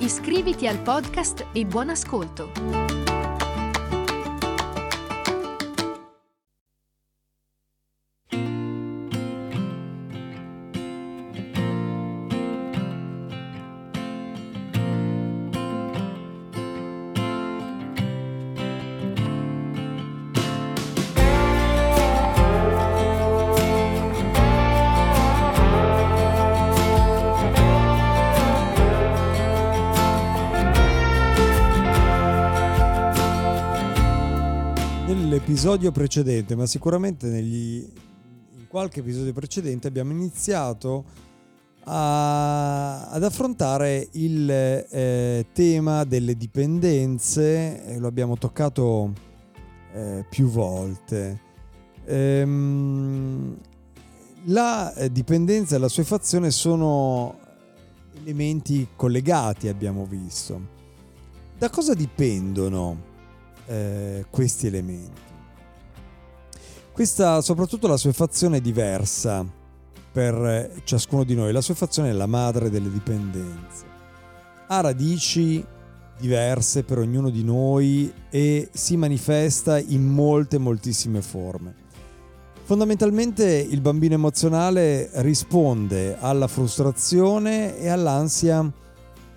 Iscriviti al podcast e buon ascolto! Nell'episodio precedente, ma sicuramente negli, in qualche episodio precedente abbiamo iniziato a, ad affrontare il eh, tema delle dipendenze, e lo abbiamo toccato eh, più volte. Ehm, la eh, dipendenza e la sua fazione sono elementi collegati, abbiamo visto. Da cosa dipendono eh, questi elementi? Questa, soprattutto la sua fazione è diversa per eh, ciascuno di noi. La sua fazione è la madre delle dipendenze. Ha radici diverse per ognuno di noi e si manifesta in molte, moltissime forme. Fondamentalmente il bambino emozionale risponde alla frustrazione e all'ansia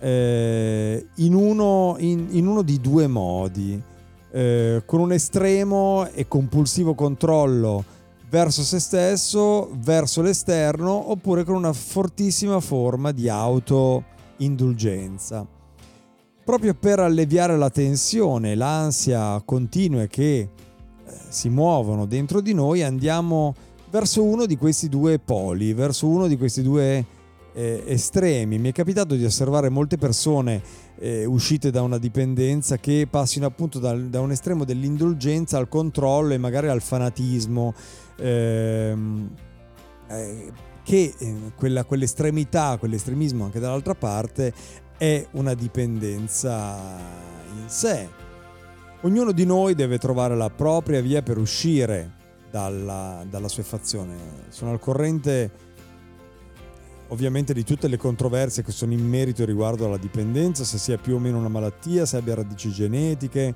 eh, in, uno, in, in uno di due modi eh, con un estremo e compulsivo controllo verso se stesso, verso l'esterno, oppure con una fortissima forma di autoindulgenza. Proprio per alleviare la tensione, l'ansia continue che eh, si muovono dentro di noi, andiamo verso uno di questi due poli, verso uno di questi due eh, estremi. Mi è capitato di osservare molte persone eh, uscite da una dipendenza che passino appunto da, da, un estremo dell'indulgenza al controllo e magari al fanatismo. Ehm, eh, che eh, quella, quell'estremità, quell'estremismo anche dall'altra parte è una dipendenza in sé. Ognuno di noi deve trovare la propria via per uscire dalla, dalla sua fazione. Sono al corrente ovviamente di tutte le controversie che sono in merito riguardo alla dipendenza, se sia più o meno una malattia, se abbia radici genetiche,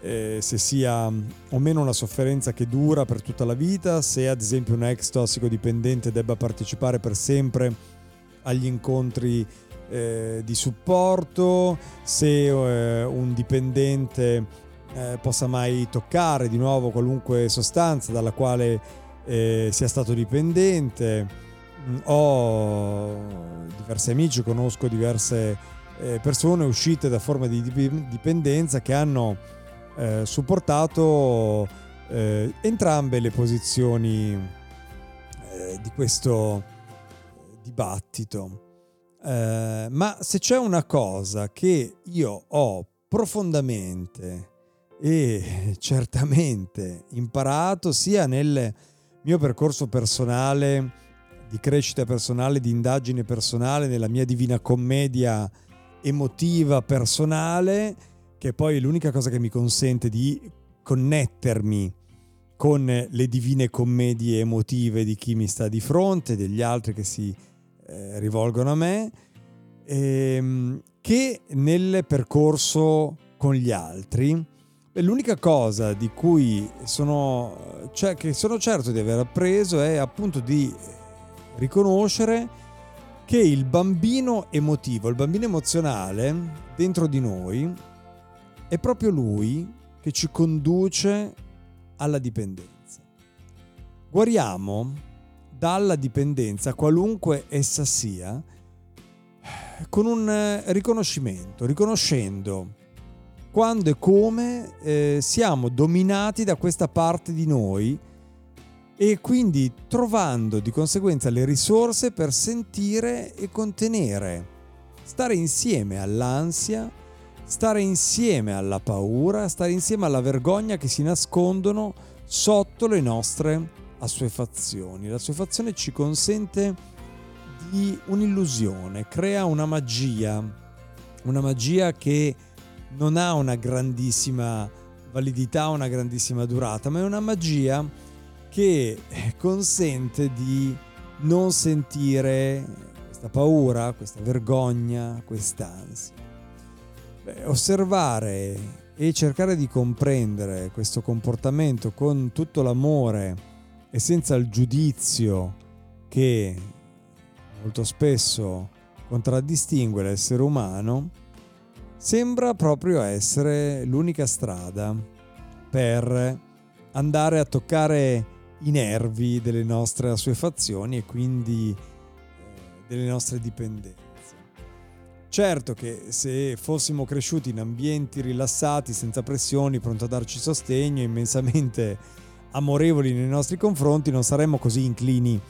eh, se sia o meno una sofferenza che dura per tutta la vita, se ad esempio un ex tossicodipendente debba partecipare per sempre agli incontri eh, di supporto, se eh, un dipendente eh, possa mai toccare di nuovo qualunque sostanza dalla quale eh, sia stato dipendente. Mm, ho diversi amici, conosco diverse eh, persone uscite da forme di dipendenza che hanno eh, supportato eh, entrambe le posizioni eh, di questo dibattito. Eh, ma se c'è una cosa che io ho profondamente e certamente imparato sia nel mio percorso personale di crescita personale, di indagine personale, nella mia divina commedia emotiva personale, che poi è l'unica cosa che mi consente di connettermi con le divine commedie emotive di chi mi sta di fronte, degli altri che si eh, rivolgono a me, ehm, che nel percorso con gli altri. L'unica cosa di cui sono, cioè, sono certo di aver appreso è appunto di riconoscere che il bambino emotivo, il bambino emozionale dentro di noi è proprio lui che ci conduce alla dipendenza. Guariamo dalla dipendenza, qualunque essa sia, con un riconoscimento, riconoscendo quando e come eh, siamo dominati da questa parte di noi e quindi trovando di conseguenza le risorse per sentire e contenere, stare insieme all'ansia stare insieme alla paura, stare insieme alla vergogna che si nascondono sotto le nostre assuefazioni. L'assuefazione ci consente di un'illusione, crea una magia, una magia che non ha una grandissima validità, una grandissima durata, ma è una magia che consente di non sentire questa paura, questa vergogna, quest'ansia. Beh, osservare e cercare di comprendere questo comportamento con tutto l'amore e senza il giudizio che molto spesso contraddistingue l'essere umano, sembra proprio essere l'unica strada per andare a toccare i nervi delle nostre assuefazioni e quindi eh, delle nostre dipendenze. Certo che se fossimo cresciuti in ambienti rilassati, senza pressioni, pronti a darci sostegno, immensamente amorevoli nei nostri confronti, non saremmo così inclini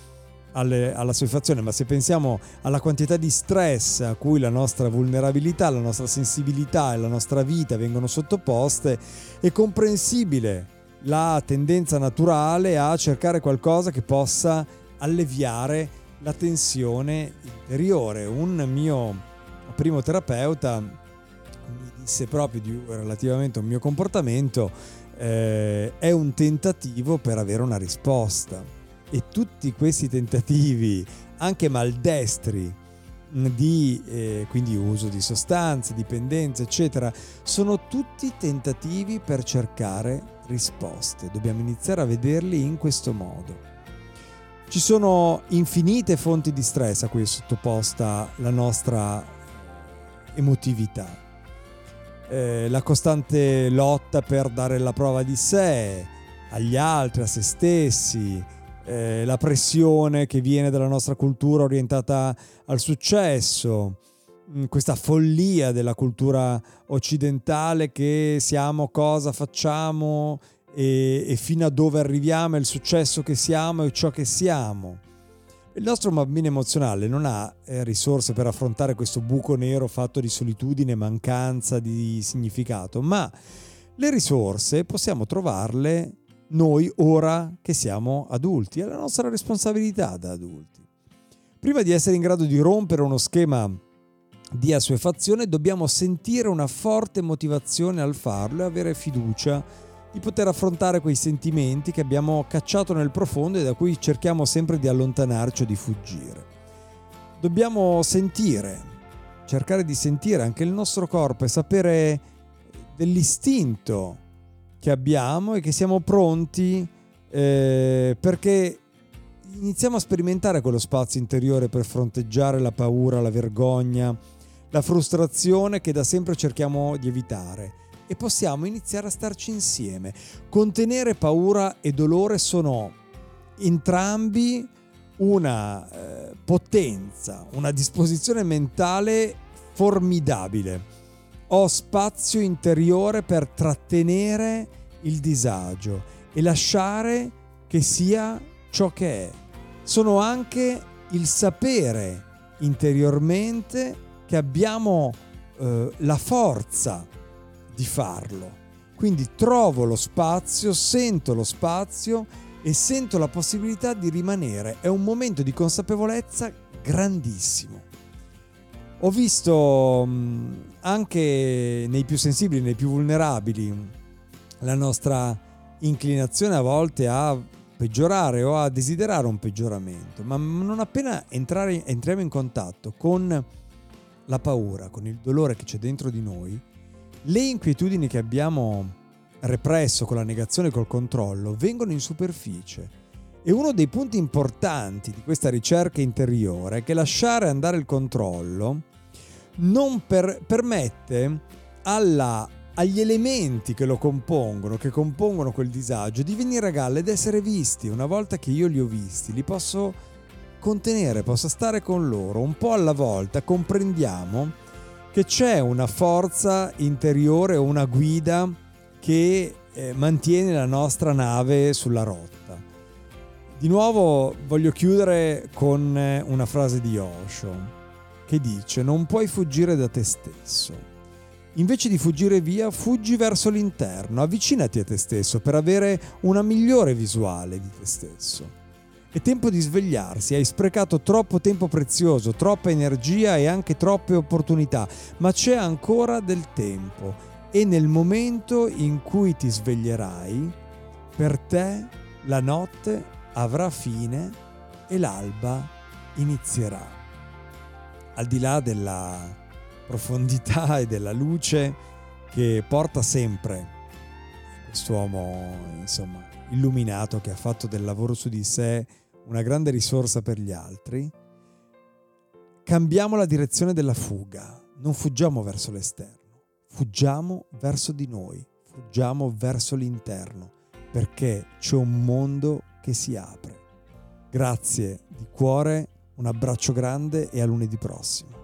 alle, alla soddisfazione, ma se pensiamo alla quantità di stress a cui la nostra vulnerabilità, la nostra sensibilità e la nostra vita vengono sottoposte, è comprensibile la tendenza naturale a cercare qualcosa che possa alleviare la tensione interiore. Un mio primo terapeuta mi disse proprio di, relativamente a un mio comportamento eh, è un tentativo per avere una risposta e tutti questi tentativi anche maldestri di eh, quindi uso di sostanze, dipendenze, eccetera, sono tutti tentativi per cercare risposte. Dobbiamo iniziare a vederli in questo modo. Ci sono infinite fonti di stress a cui è sottoposta la nostra emotività. Eh, la costante lotta per dare la prova di sé agli altri, a se stessi, eh, la pressione che viene dalla nostra cultura orientata al successo, questa follia della cultura occidentale che siamo cosa facciamo e, e fino a dove arriviamo, il successo che siamo e ciò che siamo. Il nostro bambino emozionale non ha eh, risorse per affrontare questo buco nero fatto di solitudine, mancanza di significato, ma le risorse possiamo trovarle noi ora che siamo adulti, è la nostra responsabilità da adulti. Prima di essere in grado di rompere uno schema di assuefazione dobbiamo sentire una forte motivazione al farlo e avere fiducia di poter affrontare quei sentimenti che abbiamo cacciato nel profondo e da cui cerchiamo sempre di allontanarci o di fuggire. Dobbiamo sentire, cercare di sentire anche il nostro corpo e sapere dell'istinto che abbiamo e che siamo pronti eh, perché iniziamo a sperimentare quello spazio interiore per fronteggiare la paura, la vergogna, la frustrazione che da sempre cerchiamo di evitare e possiamo iniziare a starci insieme. Contenere paura e dolore sono entrambi una eh, potenza, una disposizione mentale formidabile. Ho spazio interiore per trattenere il disagio e lasciare che sia ciò che è. Sono anche il sapere interiormente che abbiamo eh, la forza di farlo. Quindi trovo lo spazio, sento lo spazio e sento la possibilità di rimanere. È un momento di consapevolezza grandissimo. Ho visto anche nei più sensibili, nei più vulnerabili, la nostra inclinazione a volte a peggiorare o a desiderare un peggioramento, ma non appena entrare, entriamo in contatto con la paura, con il dolore che c'è dentro di noi, le inquietudini che abbiamo represso con la negazione e col controllo vengono in superficie. E uno dei punti importanti di questa ricerca interiore è che lasciare andare il controllo non per, permette alla, agli elementi che lo compongono, che compongono quel disagio, di venire a galla ed essere visti. Una volta che io li ho visti, li posso contenere, posso stare con loro un po' alla volta, comprendiamo che c'è una forza interiore, una guida che eh, mantiene la nostra nave sulla rotta. Di nuovo voglio chiudere con eh, una frase di Osho che dice non puoi fuggire da te stesso. Invece di fuggire via, fuggi verso l'interno, avvicinati a te stesso per avere una migliore visuale di te stesso. È tempo di svegliarsi, hai sprecato troppo tempo prezioso, troppa energia e anche troppe opportunità, ma c'è ancora del tempo e nel momento in cui ti sveglierai, per te la notte avrà fine e l'alba inizierà. Al di là della profondità e della luce che porta sempre quest'uomo, insomma, illuminato che ha fatto del lavoro su di sé una grande risorsa per gli altri, cambiamo la direzione della fuga, non fuggiamo verso l'esterno, fuggiamo verso di noi, fuggiamo verso l'interno, perché c'è un mondo che si apre. Grazie di cuore, un abbraccio grande e a lunedì prossimo.